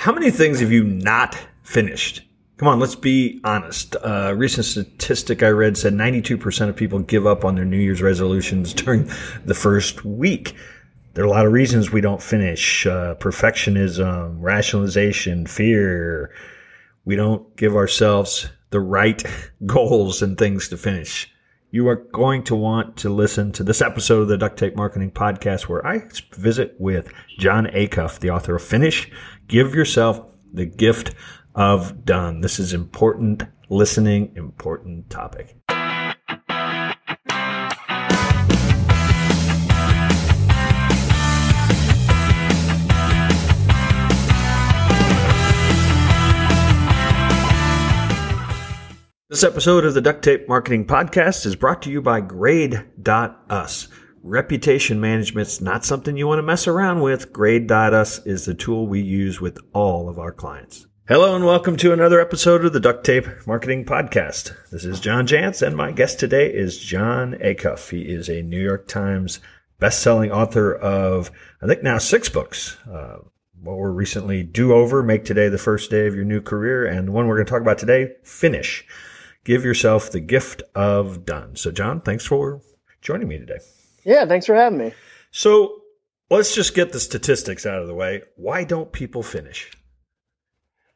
How many things have you not finished? Come on, let's be honest. A recent statistic I read said 92% of people give up on their New Year's resolutions during the first week. There are a lot of reasons we don't finish uh, perfectionism, rationalization, fear. We don't give ourselves the right goals and things to finish. You are going to want to listen to this episode of the Duct Tape Marketing Podcast where I visit with Jon Acuff, the author of Finish. Give yourself the gift of done. This is important listening, important topic. This episode of the Duct Tape Marketing Podcast is brought to you by Grade.us. Reputation management's not something you want to mess around with. Grade.us is the tool we use with all of our clients. Hello and welcome to another episode of the Duct Tape Marketing Podcast. This is John Jantsch and my guest today is Jon Acuff. He is a New York Times best-selling author of, I think now six books. Uh, what were recently Do Over, Make Today the First Day of Your New Career, and the one we're going to talk about today, Finish give yourself the gift of done. So, Jon, thanks for joining me today. Yeah, thanks for having me. So, let's just get the statistics out of the way. Why don't people finish?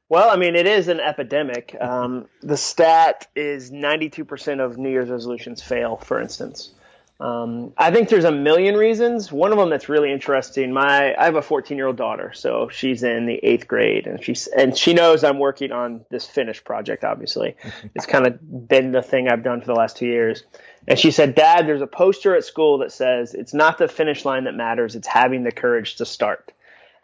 Well, I mean, it is an epidemic. Um, the stat is 92% of New Year's resolutions fail, for instance. Um, I think there's a million reasons. One of them that's really interesting. My I have a 14 year old daughter, so she's in the eighth grade, and she's and she knows I'm working on this finish project. Obviously, it's kind of been the thing I've done for the last two years. And she said, "Dad, there's a poster at school that says it's not the finish line that matters; it's having the courage to start."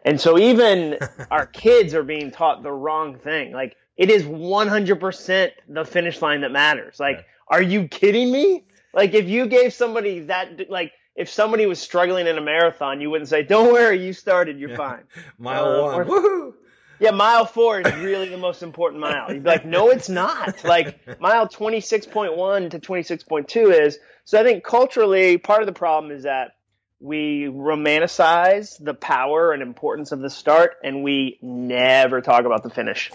And so even our kids are being taught the wrong thing. Like it is 100% the finish line that matters. Like, are you kidding me? Like if you gave somebody that like if somebody was struggling in a marathon, you wouldn't say, "Don't worry, you started, you're yeah. fine." Mile uh, one, or, woohoo! Yeah, mile four is really the most important mile. You'd be like, "No, it's not." Like mile twenty six point one to twenty six point two is. So I think culturally, part of the problem is that we romanticize the power and importance of the start, and we never talk about the finish.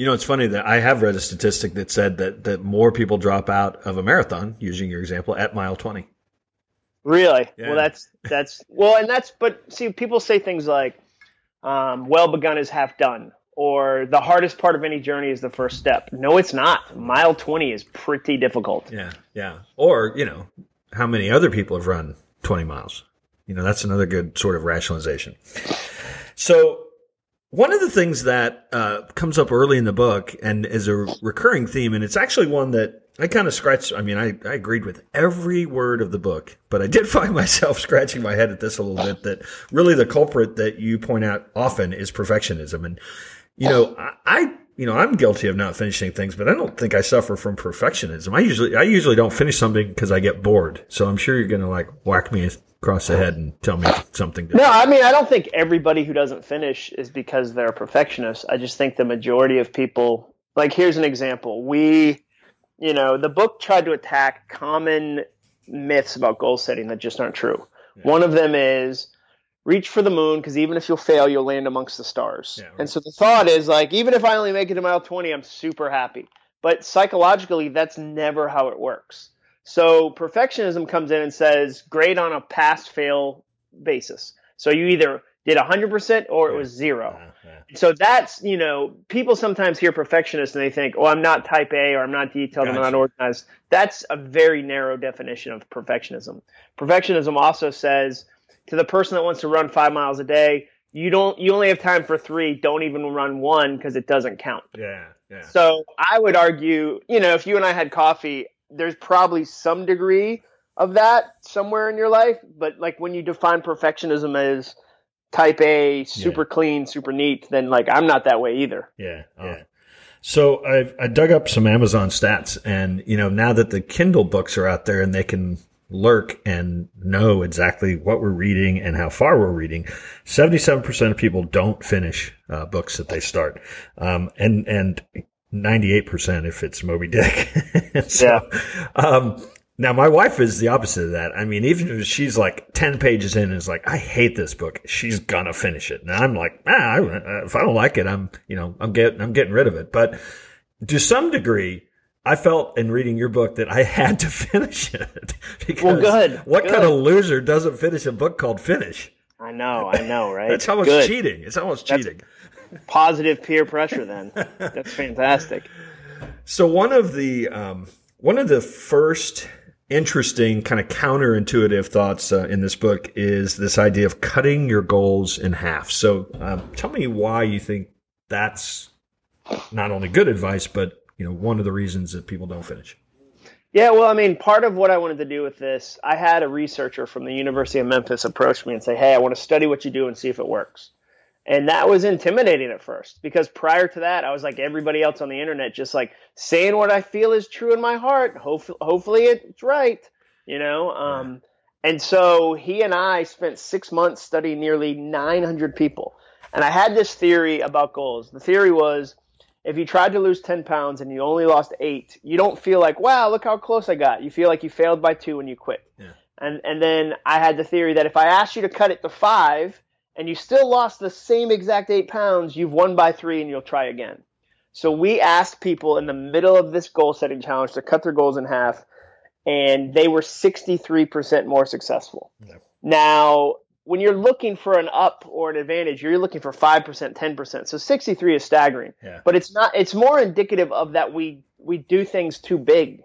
You know, it's funny that I have read a statistic that said that, that more people drop out of a marathon, using your example, at mile 20. Really? Yeah. Well, that's, that's, well, and that's, but see, people say things like, um, well begun is half done, or the hardest part of any journey is the first step. No, it's not. Mile 20 is pretty difficult. Yeah. Yeah. Or, you know, how many other people have run 20 miles? You know, that's another good sort of rationalization. So one of the things that uh, comes up early in the book and is a recurring theme, and it's actually one that I kind of scratched. I mean, I, I agreed with every word of the book, but I did find myself scratching my head at this a little bit that really the culprit that you point out often is perfectionism. And, you know, I, I you know, I'm guilty of not finishing things, but I don't think I suffer from perfectionism. I usually, I usually don't finish something because I get bored. So I'm sure you're going to like whack me across the head and tell me something. Different. No, I mean, I don't think everybody who doesn't finish is because they're a perfectionist. I just think the majority of people, like, here's an example. We, you know, the book tried to attack common myths about goal setting that just aren't true. Yeah. One of them is reach for the moon because even if you'll fail, you'll land amongst the stars. Yeah, right. And so the thought is like, even if I only make it to mile 20, I'm super happy. But psychologically, that's never how it works. So perfectionism comes in and says grade on a pass fail basis. So you either did 100% or it was 0 So that's, you know, people sometimes hear perfectionist and they think, oh, I'm not type A or I'm not detailed, gotcha. I'm not organized. That's a very narrow definition of perfectionism. Perfectionism also says to the person that wants to run five miles a day, you don't, you only have time for three. Don't even run one because it doesn't count. Yeah. Yeah. So I would argue, you know, if you and I had coffee, there's probably some degree of that somewhere in your life, but like when you define perfectionism as type A, super yeah. clean, super neat, then like I'm not that way either. Yeah. Oh. Yeah. So I I dug up some Amazon stats and you know now that the Kindle books are out there and they can lurk and know exactly what we're reading and how far we're reading, 77% of people don't finish uh, books that they start. Um, and, and 98% if it's Moby Dick. so, yeah. Um, Now, my wife is the opposite of that. I mean, even if she's like 10 pages in and is like, I hate this book, she's gonna finish it. And I'm like, ah, I, if I don't like it, I'm, you know, I'm getting, I'm getting rid of it. But to some degree, I felt in reading your book that I had to finish it. because well, good. What good. kind of loser doesn't finish a book called Finish? I know, I know, right? That's almost good. cheating. It's almost That's cheating. Positive peer pressure, then. That's fantastic. So one of the um, one of the first interesting kind of counterintuitive thoughts uh, in this book is this idea of cutting your goals in half. So um, tell me why you think that's not only good advice, but you know one of the reasons that people don't finish. Yeah, well, I mean, part of what I wanted to do with this, I had a researcher from the University of Memphis approach me and say, "Hey, I want to study what you do and see if it works." And that was intimidating at first because prior to that, I was like everybody else on the internet, just like saying what I feel is true in my heart. Hopefully, hopefully it's right, you know. Um, and so he and I spent six months studying nearly 900 people, and I had this theory about goals. The theory was if you tried to lose 10 pounds and you only lost eight, you don't feel like, wow, look how close I got. You feel like you failed by two and you quit. Yeah. And, and then I had the theory that if I asked you to cut it to five and you still lost the same exact eight pounds, you've won by three and you'll try again. So we asked people in the middle of this goal setting challenge to cut their goals in half, and they were 63% more successful. Yeah. Now, when you're looking for an up or an advantage, you're looking for 5%, 10%. So 63 is staggering. Yeah. But it's not it's more indicative of that we we do things too big.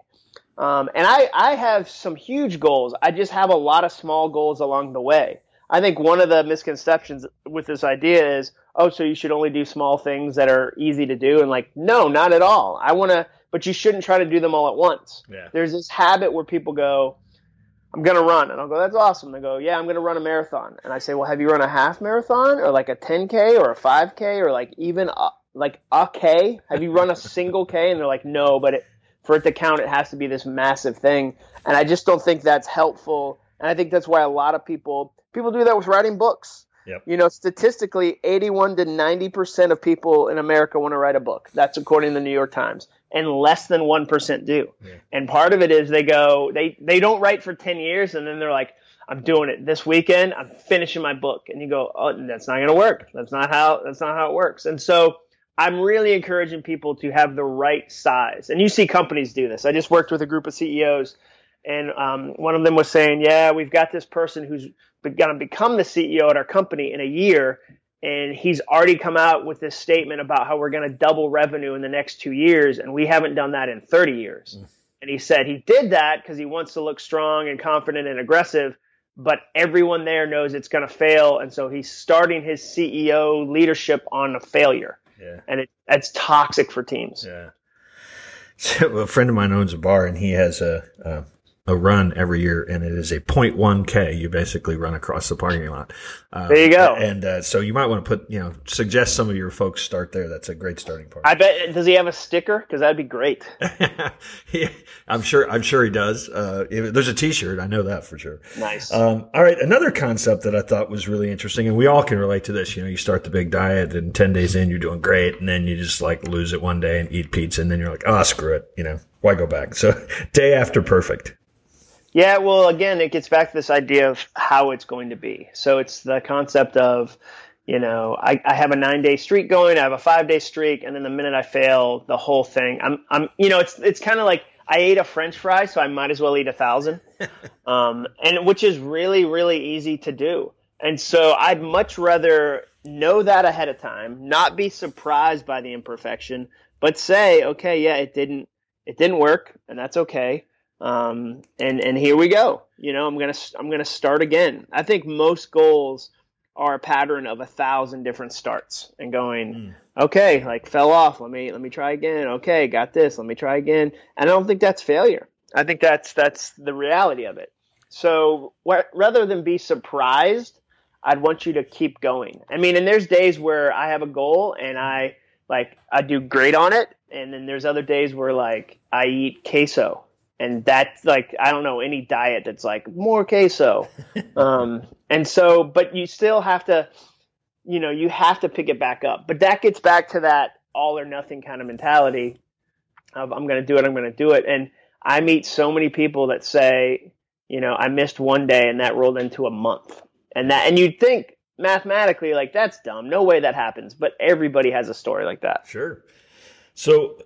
Um, and I, I have some huge goals. I just have a lot of small goals along the way. I think one of the misconceptions with this idea is, oh, so you should only do small things that are easy to do. And like, no, not at all. I want to, but you shouldn't try to do them all at once. Yeah. There's this habit where people go, I'm gonna run, and I'll go, that's awesome. They go, yeah, I'm gonna run a marathon, and I say, well, have you run a half marathon or like a 10k or a 5k or like even a, like a k? Have you run a single k? And they're like, no, but it, for it to count, it has to be this massive thing, and I just don't think that's helpful. And I think that's why a lot of people people do that with writing books. Yep. You know, statistically, 81 to 90 percent of people in America want to write a book. That's according to the New York Times and less than 1% do. Yeah. And part of it is they go, they, they don't write for 10 years and then they're like, I'm doing it this weekend. I'm finishing my book. And you go, oh, that's not going to work. That's not how, that's not how it works. And so I'm really encouraging people to have the right size. And you see companies do this. I just worked with a group of CEOs and um, one of them was saying, yeah, we've got this person who's going to become the CEO at our company in a year and he's already come out with this statement about how we're going to double revenue in the next two years, and we haven't done that in 30 years. Mm. And he said he did that because he wants to look strong and confident and aggressive, but everyone there knows it's going to fail, and so he's starting his CEO leadership on a failure. Yeah. And it, that's toxic for teams. Yeah. So a friend of mine owns a bar, and he has a, a a run every year, and it is a 0.1k. You basically run across the parking lot. Um, there you go. And uh, so you might want to put, you know, suggest some of your folks start there. That's a great starting point. I bet. Does he have a sticker? Because that'd be great. I'm sure. I'm sure he does. Uh, there's a T-shirt. I know that for sure. Nice. Um, all right. Another concept that I thought was really interesting, and we all can relate to this. You know, you start the big diet, and 10 days in, you're doing great, and then you just like lose it one day and eat pizza, and then you're like, oh, screw it. You know, why go back? So day after perfect. Yeah, well, again, it gets back to this idea of how it's going to be. So it's the concept of, you know, I, I have a nine day streak going, I have a five day streak, and then the minute I fail, the whole thing. I'm, I'm, you know, it's it's kind of like I ate a French fry, so I might as well eat a thousand, um, and which is really really easy to do. And so I'd much rather know that ahead of time, not be surprised by the imperfection, but say, okay, yeah, it didn't, it didn't work, and that's okay um, and and here we go. You know, I'm gonna I'm gonna start again. I think most goals are a pattern of a thousand different starts and going, mm. okay, like fell off. Let me let me try again. Okay, got this. Let me try again. And I don't think that's failure. I think that's that's the reality of it. So wh- rather than be surprised, I'd want you to keep going. I mean, and there's days where I have a goal and I like I do great on it, and then there's other days where like I eat queso and that's like I don't know any diet that's like more queso. um, and so, but you still have to, you know, you have to pick it back up. But that gets back to that all or nothing kind of mentality of I'm going to do it, I'm going to do it. And I meet so many people that say, you know, I missed one day and that rolled into a month. And that, and you'd think mathematically, like, that's dumb. No way that happens. But everybody has a story like that. Sure. So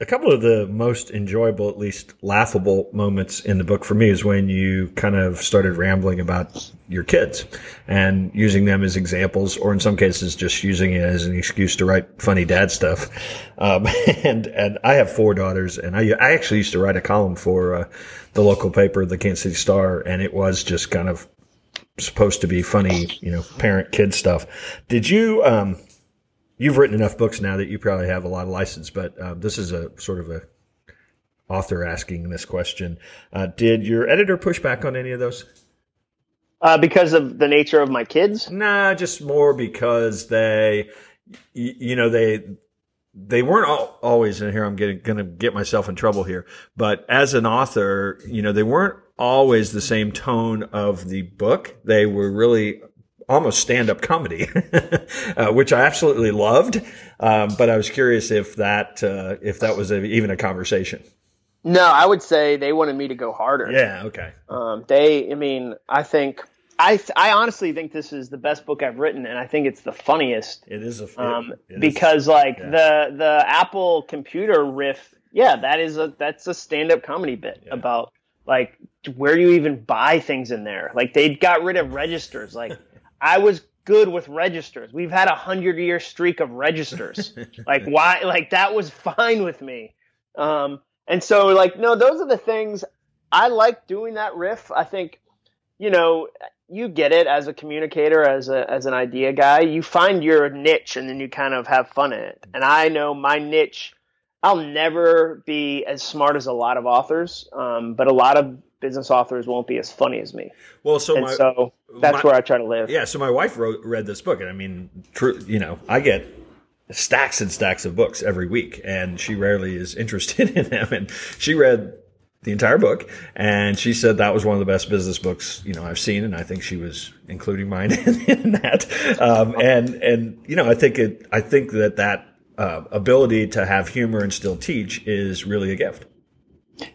a couple of the most enjoyable, at least laughable moments in the book for me is when you kind of started rambling about your kids and using them as examples, or in some cases, just using it as an excuse to write funny dad stuff. Um, and, and I have four daughters and I, I actually used to write a column for, uh, the local paper, the Kansas City Star, and it was just kind of supposed to be funny, you know, parent kid stuff. Did you, um, you've written enough books now that you probably have a lot of license, but uh, this is a sort of a author asking this question. Uh, did your editor push back on any of those? Uh, because of the nature of my kids? Nah, just more because they, you, you know, they they weren't all, always in here. I'm getting going to get myself in trouble here, but as an author, you know, they weren't always the same tone of the book. They were really almost stand up comedy, uh, which I absolutely loved. Um, but I was curious if that uh, if that was a, even a conversation. No, I would say they wanted me to go harder. Yeah. Okay. Um, they, I mean, I think. I, I honestly think this is the best book I've written, and I think it's the funniest. It is a um, it because like yeah. the the Apple computer riff, yeah, that is a that's a stand up comedy bit yeah. about like where do you even buy things in there? Like they got rid of registers. Like I was good with registers. We've had a hundred year streak of registers. like why? Like that was fine with me. Um, and so like no, those are the things I like doing that riff. I think you know you get it as a communicator, as a as an idea guy. You find your niche, and then you kind of have fun in it. And I know my niche. I'll never be as smart as a lot of authors, um, but a lot of business authors won't be as funny as me. Well, so and my, so that's my, where I try to live. Yeah. So my wife wrote read this book, and I mean, true. You know, I get stacks and stacks of books every week, and she rarely is interested in them. And she read the entire book, and she said that was one of the best business books you know I've seen, and I think she was including mine in, in that. Um, and and you know, I think it. I think that that uh, ability to have humor and still teach is really a gift.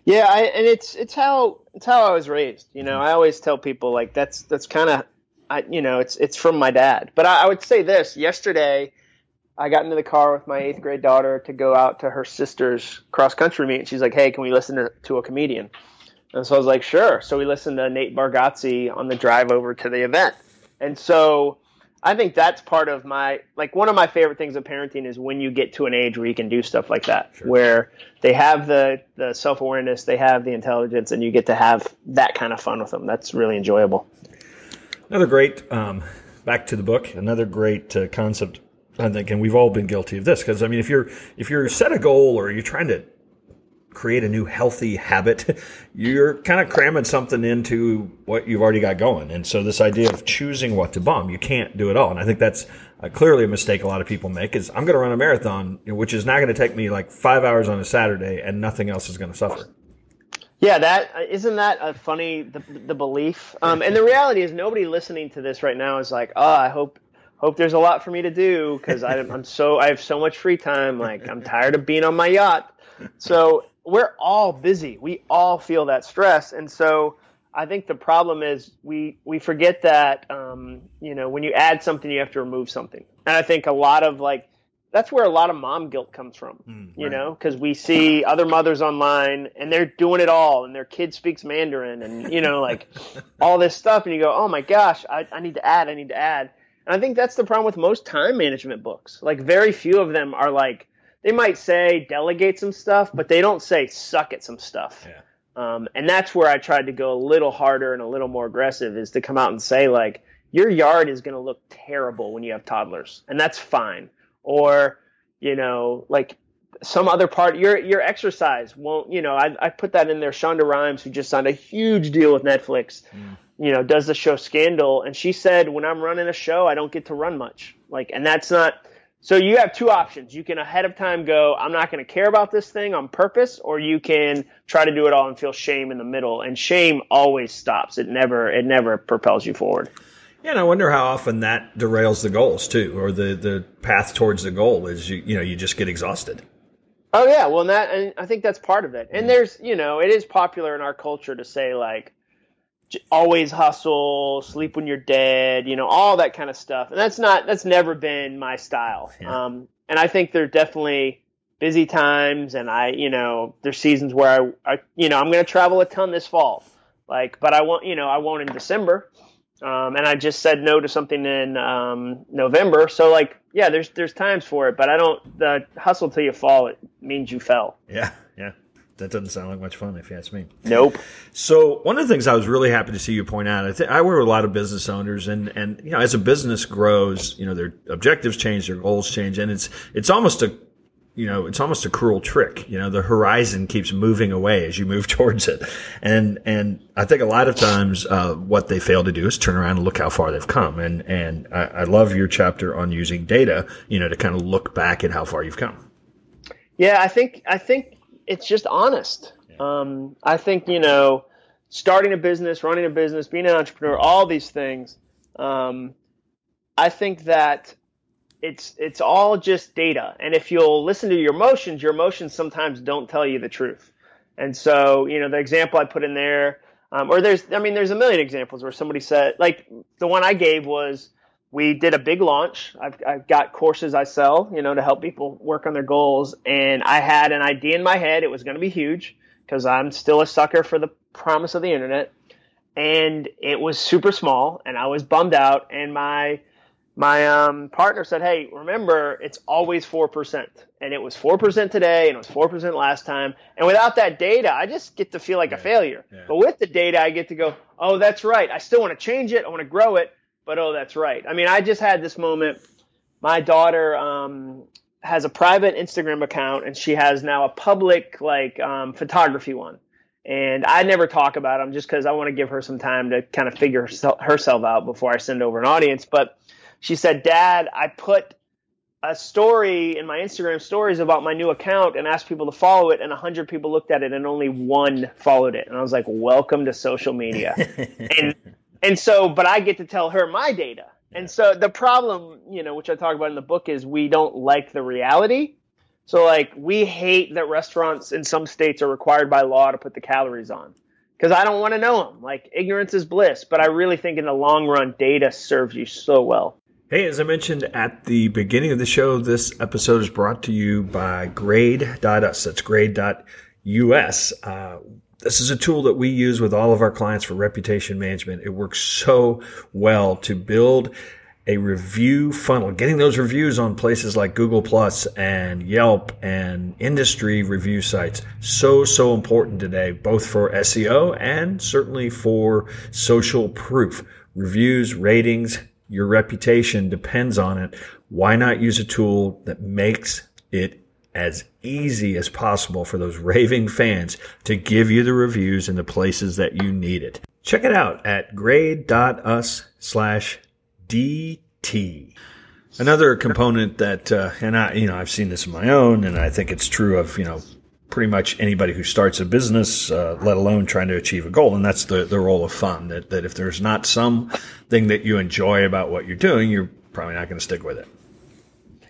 Yeah, I, and it's it's how it's how I was raised. You know, I always tell people like that's that's kind of, I you know, it's it's from my dad. But I, I would say this: yesterday, I got into the car with my eighth grade daughter to go out to her sister's cross country meet, and she's like, "Hey, can we listen to, to a comedian?" And so I was like, "Sure." So we listened to Nate Bargatze on the drive over to the event, and so I think that's part of my like one of my favorite things of parenting is when you get to an age where you can do stuff like that, sure. where they have the the self awareness, they have the intelligence, and you get to have that kind of fun with them. That's really enjoyable. Another great um, back to the book. Another great uh, concept. I think, and we've all been guilty of this because I mean, if you're if you're set a goal or you're trying to create a new healthy habit, you're kind of cramming something into what you've already got going. And so this idea of choosing what to bomb, you can't do it all. And I think that's uh, clearly a mistake a lot of people make is I'm going to run a marathon, which is not going to take me like five hours on a Saturday and nothing else is going to suffer. Yeah, that isn't that a funny the, the belief. Um, and the reality is nobody listening to this right now is like, oh, I hope hope there's a lot for me to do because I'm so I have so much free time. Like I'm tired of being on my yacht. So we're all busy. We all feel that stress, and so I think the problem is we we forget that um, you know when you add something, you have to remove something, and I think a lot of like that's where a lot of mom guilt comes from, mm, you right. know, because we see other mothers online and they're doing it all, and their kid speaks Mandarin, and you know, like all this stuff, and you go, oh my gosh, I, I need to add, I need to add, and I think that's the problem with most time management books. Like very few of them are like they might say delegate some stuff, but they don't say suck at some stuff. Yeah. Um, and that's where I tried to go a little harder and a little more aggressive is to come out and say like your yard is going to look terrible when you have toddlers, and that's fine. Or you know, like some other part your your exercise won't. You know, I I put that in there. Shonda Rhimes, who just signed a huge deal with Netflix. Mm. You know, does the show Scandal, and she said when I'm running a show, I don't get to run much. Like, and that's not so you have two options. You can ahead of time go, I'm not going to care about this thing on purpose, or you can try to do it all and feel shame in the middle. And shame always stops. It never, it never propels you forward. Yeah, and I wonder how often that derails the goals too, or the, the path towards the goal is you, you know, you just get exhausted. Oh yeah, well, and that and I think that's part of it. And there's, you know, it is popular in our culture to say like, always hustle, sleep when you're dead, you know, all that kind of stuff. And that's not that's never been my style. Yeah. Um, and I think there's definitely busy times, and I, you know, there's seasons where I, I you know, I'm going to travel a ton this fall, like, but I won't, you know, I won't in December. Um, and I just said no to something in um, November. So like, yeah, there's there's times for it, but I don't the hustle till you fall. It means you fell. Yeah. That doesn't sound like much fun, if you ask me. Nope. So one of the things I was really happy to see you point out, I, th- I work with a lot of business owners, and and you know, as a business grows, you know, their objectives change, their goals change, and it's it's almost a you know, it's almost a cruel trick. You know, the horizon keeps moving away as you move towards it. And, and I think a lot of times, uh, what they fail to do is turn around and look how far they've come. And, and I, I love your chapter on using data, you know, to kind of look back at how far you've come. Yeah, I think, I think it's just honest. Yeah. Um, I think, you know, starting a business, running a business, being an entrepreneur, all these things, um, I think that it's it's all just data. And if you'll listen to your emotions, your emotions sometimes don't tell you the truth. And so, you know, the example I put in there, um, or there's, I mean, there's a million examples where somebody said, like the one I gave was, we did a big launch. I've, I've got courses I sell, you know, to help people work on their goals. And I had an idea in my head. It was going to be huge because I'm still a sucker for the promise of the internet. And it was super small and I was bummed out. And my, my um, partner said, "Hey, remember it's always four percent, and it was four percent today, and it was four percent last time. And without that data, I just get to feel like yeah. a failure. Yeah. But with the data, I get to go, oh, that's right. I still want to change it. I want to grow it, but oh, that's right. I mean, I just had this moment. My daughter um, has a private Instagram account, and she has now a public like um, photography one. And I never talk about them just because I want to give her some time to kind of figure herself out before I send over an audience, but she said, Dad, I put a story in my Instagram stories about my new account and asked people to follow it, and 100 people looked at it, and only one followed it. And I was like, Welcome to social media. and, and so, but I get to tell her my data. And so the problem, you know, which I talk about in the book, is we don't like the reality. So, like, we hate that restaurants in some states are required by law to put the calories on because I don't want to know them. Like, ignorance is bliss. But I really think in the long run, data serves you so well. Hey, as I mentioned at the beginning of the show, this episode is brought to you by grade.us. That's grade.us. Uh, this is a tool that we use with all of our clients for reputation management. It works so well to build a review funnel, getting those reviews on places like Google Plus and Yelp and industry review sites. So, so important today, both for SEO and certainly for social proof. Reviews, ratings, your reputation depends on it. Why not use a tool that makes it as easy as possible for those raving fans to give you the reviews in the places that you need it? Check it out at grade.us slash DT. Another component that, uh, and I, you know, I've seen this in my own, and I think it's true of, you know, pretty much anybody who starts a business, uh, let alone trying to achieve a goal. And that's the, the role of fun that, that if there's not something that you enjoy about what you're doing, you're probably not going to stick with it.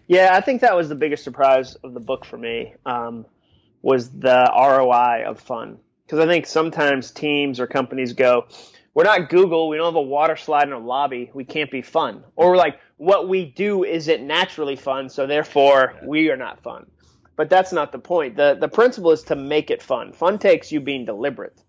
Yeah, I think that was the biggest surprise of the book for me um, was the ROI of fun. Because I think sometimes teams or companies go, we're not Google. We don't have a water slide in a lobby. We can't be fun. Or we're like, what we do isn't naturally fun, so therefore we are not fun. But that's not the point. The the principle is to make it fun. Fun takes you being deliberate.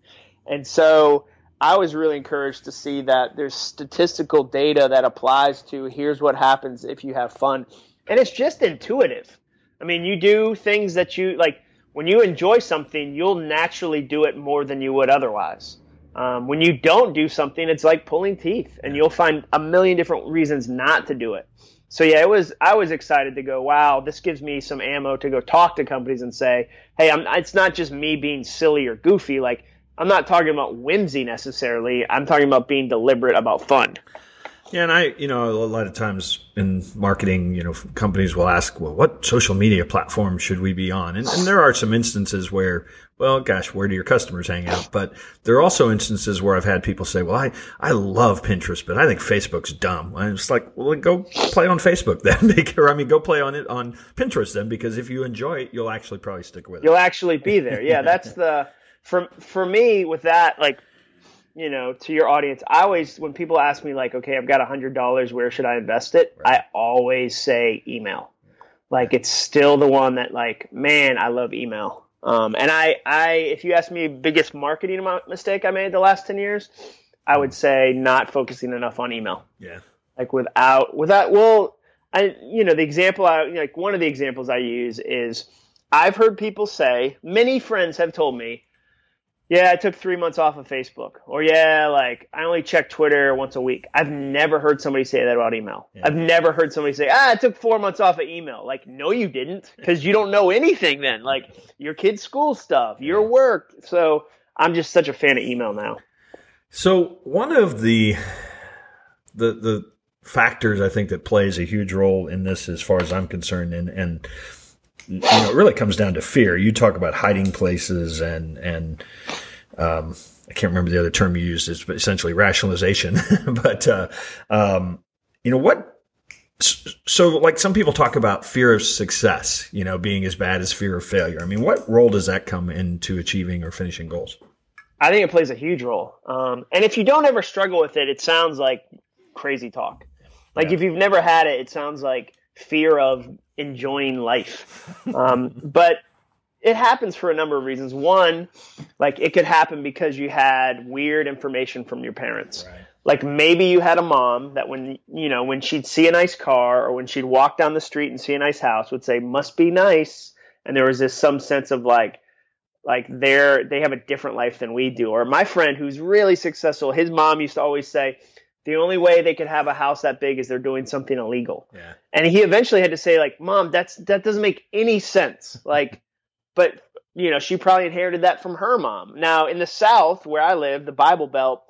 And so I was really encouraged to see that there's statistical data that applies to here's what happens if you have fun. And it's just intuitive. I mean, you do things that you like when you enjoy something, you'll naturally do it more than you would otherwise. Um, when you don't do something, it's like pulling teeth, and you'll find a million different reasons not to do it so yeah, it was. I was excited to go. Wow, this gives me some ammo to go talk to companies and say, hey, I'm, it's not just me being silly or goofy. Like I'm not talking about whimsy necessarily. I'm talking about being deliberate about fun. Yeah, and I, you know, a lot of times in marketing, you know, companies will ask, well, what social media platform should we be on? And, and there are some instances where, well, gosh, where do your customers hang out? But there are also instances where I've had people say, well, I, I love Pinterest, but I think Facebook's dumb. And it's like, well, go play on Facebook then. or I mean, go play on it on Pinterest then, because if you enjoy it, you'll actually probably stick with it. You'll actually be there. Yeah, that's the, for, for me with that, like, you know, to your audience, I always, when people ask me, like, okay, I've got a hundred dollars, where should I invest it? Right. I always say email. Like, it's still the one that, like, man, I love email. Um, and I, I, if you ask me biggest marketing mistake I made the last 10 years, I would say not focusing enough on email. Yeah. Like without, without, well, I, you know, the example I, like one of the examples I use is I've heard people say, many friends have told me, yeah, I took three months off of Facebook. Or yeah, like I only check Twitter once a week. I've never heard somebody say that about email. Yeah. I've never heard somebody say, ah, I took four months off of email. Like, no, you didn't, because you don't know anything then. Like your kid's school stuff, your work. So I'm just such a fan of email now. So one of the the the factors I think that plays a huge role in this, as far as I'm concerned, and and you know, it really comes down to fear. You talk about hiding places and and um, I can't remember the other term you used. It's essentially rationalization. but uh, um, you know what? So, like some people talk about fear of success, you know, being as bad as fear of failure. I mean, what role does that come into achieving or finishing goals? I think it plays a huge role. Um, and if you don't ever struggle with it, it sounds like crazy talk. Like yeah. if you've never had it, it sounds like fear of enjoying life. Um, but it happens for a number of reasons. One, like it could happen because you had weird information from your parents. Right. Like maybe you had a mom that when you know when she'd see a nice car or when she'd walk down the street and see a nice house would say must be nice, and there was this some sense of like like they're they have a different life than we do. Or my friend who's really successful, his mom used to always say the only way they could have a house that big is they're doing something illegal. Yeah. And he eventually had to say like, "Mom, that's that doesn't make any sense." Like, but you know, she probably inherited that from her mom. Now, in the South where I live, the Bible Belt,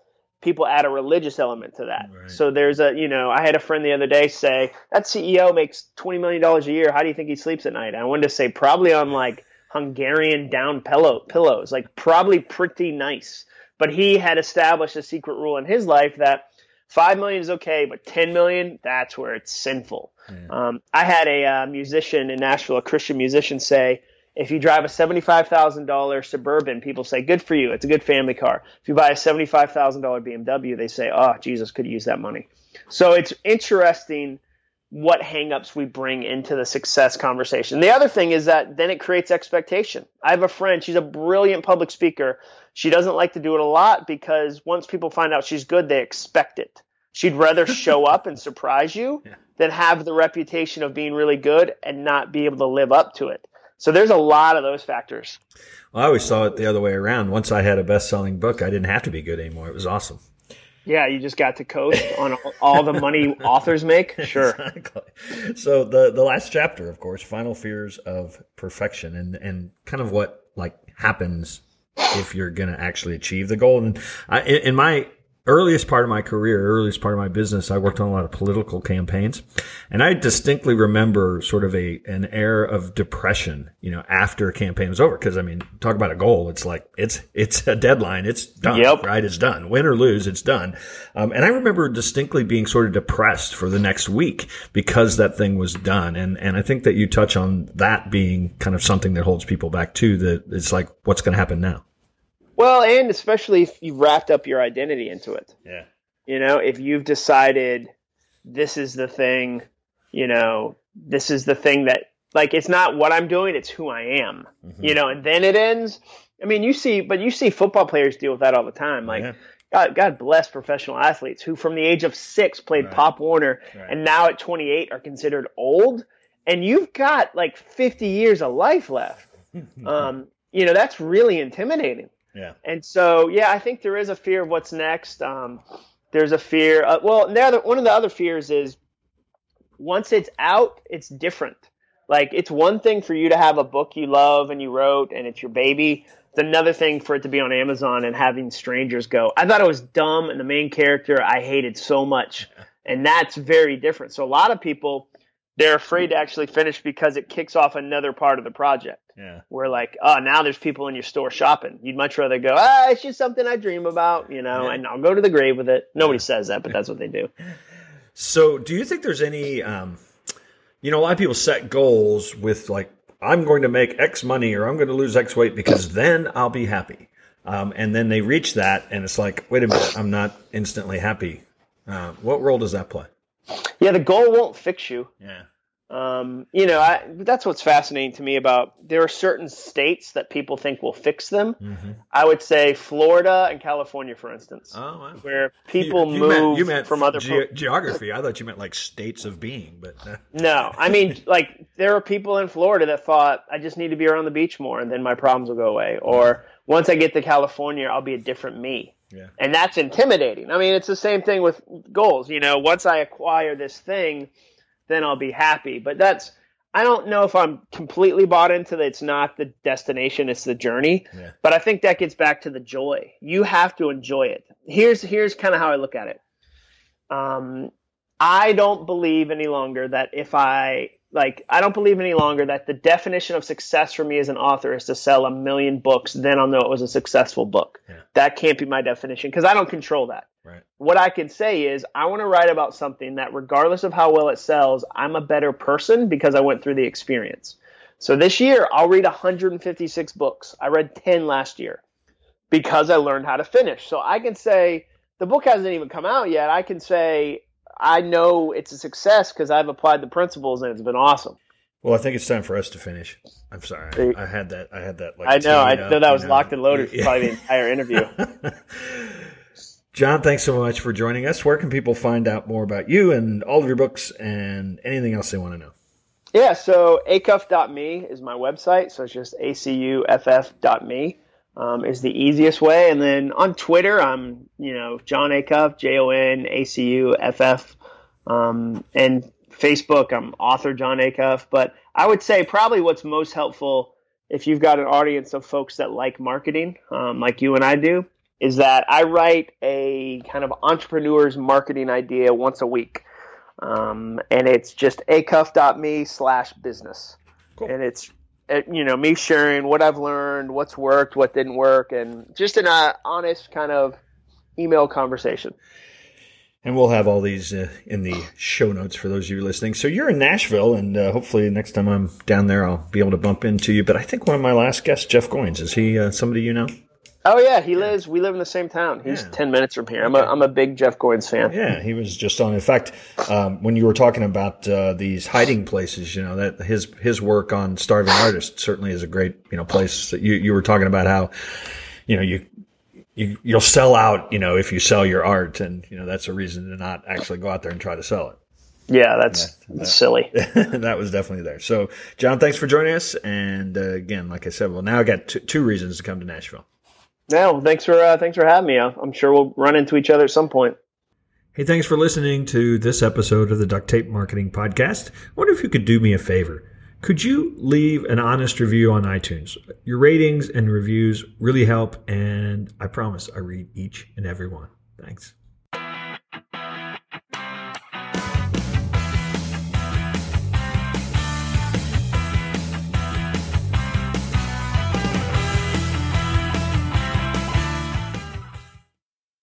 people add a religious element to that. Right. So there's a, you know, I had a friend the other day say, "That CEO makes 20 million dollars a year. How do you think he sleeps at night?" And I wanted to say probably on like Hungarian down pillow pillows, like probably pretty nice. But he had established a secret rule in his life that Five million is okay, but ten million, that's where it's sinful. Um, I had a uh, musician in Nashville, a Christian musician, say, if you drive a seventy-five thousand dollar suburban, people say, "Good for you. It's a good family car." If you buy a seventy-five thousand dollar BMW, they say, "Oh, Jesus could use that money." So it's interesting what hangups we bring into the success conversation. The other thing is that then it creates expectation. I have a friend, she's a brilliant public speaker. She doesn't like to do it a lot because once people find out she's good, they expect it. She'd rather show up and surprise you yeah. than have the reputation of being really good and not be able to live up to it. So there's a lot of those factors. Well, I always saw it the other way around. Once I had a best selling book, I didn't have to be good anymore. It was awesome. Yeah, you just got to coast on all the money authors make. Sure. Exactly. So the the last chapter, of course, final fears of perfection, and and kind of what like happens if you're going to actually achieve the goal. And I, in my earliest part of my career, earliest part of my business, I worked on a lot of political campaigns. And I distinctly remember sort of a, an air of depression, you know, after a campaign was over. Cause I mean, talk about a goal. It's like, it's, it's a deadline. It's done, yep. right? It's done. Win or lose, it's done. Um, and I remember distinctly being sort of depressed for the next week because that thing was done. And, and I think that you touch on that being kind of something that holds people back too, that it's like, what's going to happen now? Well, and especially if you've wrapped up your identity into it. Yeah. You know, if you've decided this is the thing, you know, this is the thing that like it's not what I'm doing, it's who I am. Mm-hmm. You know, and then it ends. I mean, you see, but you see football players deal with that all the time. Like, yeah. God, God bless professional athletes who, from the age of six, played right. Pop Warner, right. and now at 28 are considered old. And you've got like 50 years of life left. um, you know, that's really intimidating. Yeah. And so, yeah, I think there is a fear of what's next. Um, there's a fear. Uh, well, the other, one of the other fears is once it's out, it's different. Like it's one thing for you to have a book you love and you wrote and it's your baby. It's another thing for it to be on Amazon and having strangers go. I thought it was dumb and the main character I hated so much. And that's very different. So a lot of people, they're afraid to actually finish because it kicks off another part of the project. Yeah. Where like, oh, now there's people in your store shopping. You'd much rather go, ah, it's just something I dream about, you know, Yeah. and I'll go to the grave with it. Nobody says that, but that's what they do. So, do you think there's any, um, you know, a lot of people set goals with like, I'm going to make X money or I'm going to lose X weight because then I'll be happy. Um, and then they reach that and it's like, wait a minute, I'm not instantly happy. Uh, what role does that play? Yeah, the goal won't fix you. Yeah. Um, you know, I, that's what's fascinating to me about there are certain states that people think will fix them. Mm-hmm. I would say Florida and California, for instance, Oh, wow. where people You- you move meant, you meant from other. ge- geography. I thought you meant like states of being, but uh, no, I mean, like there are people in Florida that thought I just need to be around the beach more, and then my problems will go away. Or once I get to California, I'll be a different me. yeah. and that's intimidating. I mean, it's the same thing with goals. You know, once I acquire this thing, then I'll be happy. But that's I don't know if I'm completely bought into that. It's not the destination; it's the journey. Yeah. But I think that gets back to the joy. You have to enjoy it. Here's here's kind of how I look at it. Um, I don't believe any longer that if I like, I don't believe any longer that the definition of success for me as an author is to sell a million books. Then I'll know it was a successful book. Yeah. That can't be my definition because I don't control that. Right. What I can say is I want to write about something that, regardless of how well it sells, I'm a better person because I went through the experience. So this year, I'll read 156 books. I read 10 last year because I learned how to finish. So I can say the book hasn't even come out yet. I can say I know it's a success because I've applied the principles and it's been awesome. Well, I think it's time for us to finish. I'm sorry, I, I had that. I had that. Like I know. I up, know that was locked and loaded for Yeah. probably the entire interview. Jon, thanks so much for joining us. Where can people find out more about you and all of your books and anything else they want to know? Yeah, so acuff.me is my website. So it's just acuff.me um, is the easiest way. And then on Twitter, I'm, you know, Jon Acuff, J O N A C U F F. Um, and Facebook, I'm author Jon Acuff. But I would say probably what's most helpful if you've got an audience of folks that like marketing, um, like you and I do, is that I write a kind of entrepreneur's marketing idea once a week. Um, and it's just acuff.me slash business. Cool. And it's, uh, you know, me sharing what I've learned, what's worked, what didn't work, and just in a honest kind of email conversation. And we'll have all these uh, in the show notes for those of you listening. So you're in Nashville, and uh, hopefully next time I'm down there, I'll be able to bump into you. But I think one of my last guests, Jeff Goins, is he uh, somebody you know? Oh yeah, he lives. We live in the same town. He's Yeah. ten minutes from here. I'm a I'm a big Jeff Goins fan. Yeah, he was just on. In fact, um, when you were talking about uh, these hiding places, you know that his his work on starving artists certainly is a great you know place. That you you were talking about how you know you. You, you'll sell out, you know, if you sell your art, and you know that's a reason to not actually go out there and try to sell it. Yeah, that's, that's silly. that was definitely there. So, Jon, thanks for joining us. And uh, again, like I said, well, now I got t- two reasons to come to Nashville. Yeah, well, thanks for uh, thanks for having me. I'm sure we'll run into each other at some point. Hey, thanks for listening to this episode of the Duct Tape Marketing Podcast. I wonder if you could do me a favor. Could you leave an honest review on iTunes? Your ratings and reviews really help, and I promise I read each and every one. Thanks.